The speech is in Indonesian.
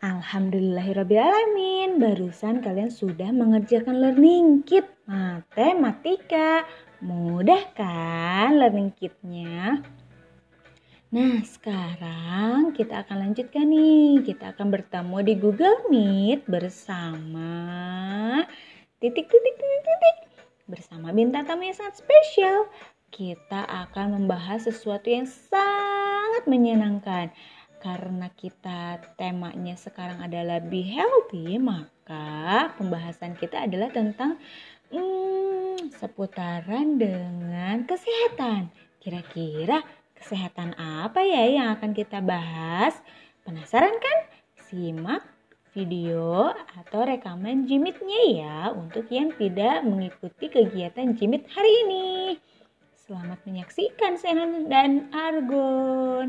Alhamdulillahirrabbilalamin, barusan kalian sudah mengerjakan learning kit matematika. Mudah kan learning kitnya? Nah, sekarang kita akan lanjutkan nih. Kita akan bertemu di Google Meet bersama titik titik titik titik bersama bintang tamu yang sangat spesial. Kita akan membahas sesuatu yang sangat menyenangkan. Karena kita temanya sekarang adalah be healthy, maka pembahasan kita adalah tentang hmm, seputaran dengan kesehatan. Kira-kira kesehatan apa ya yang akan kita bahas? Penasaran kan? Simak video atau rekaman jimitnya ya untuk yang tidak mengikuti kegiatan jimit hari ini. Selamat menyaksikan Senan dan Argo.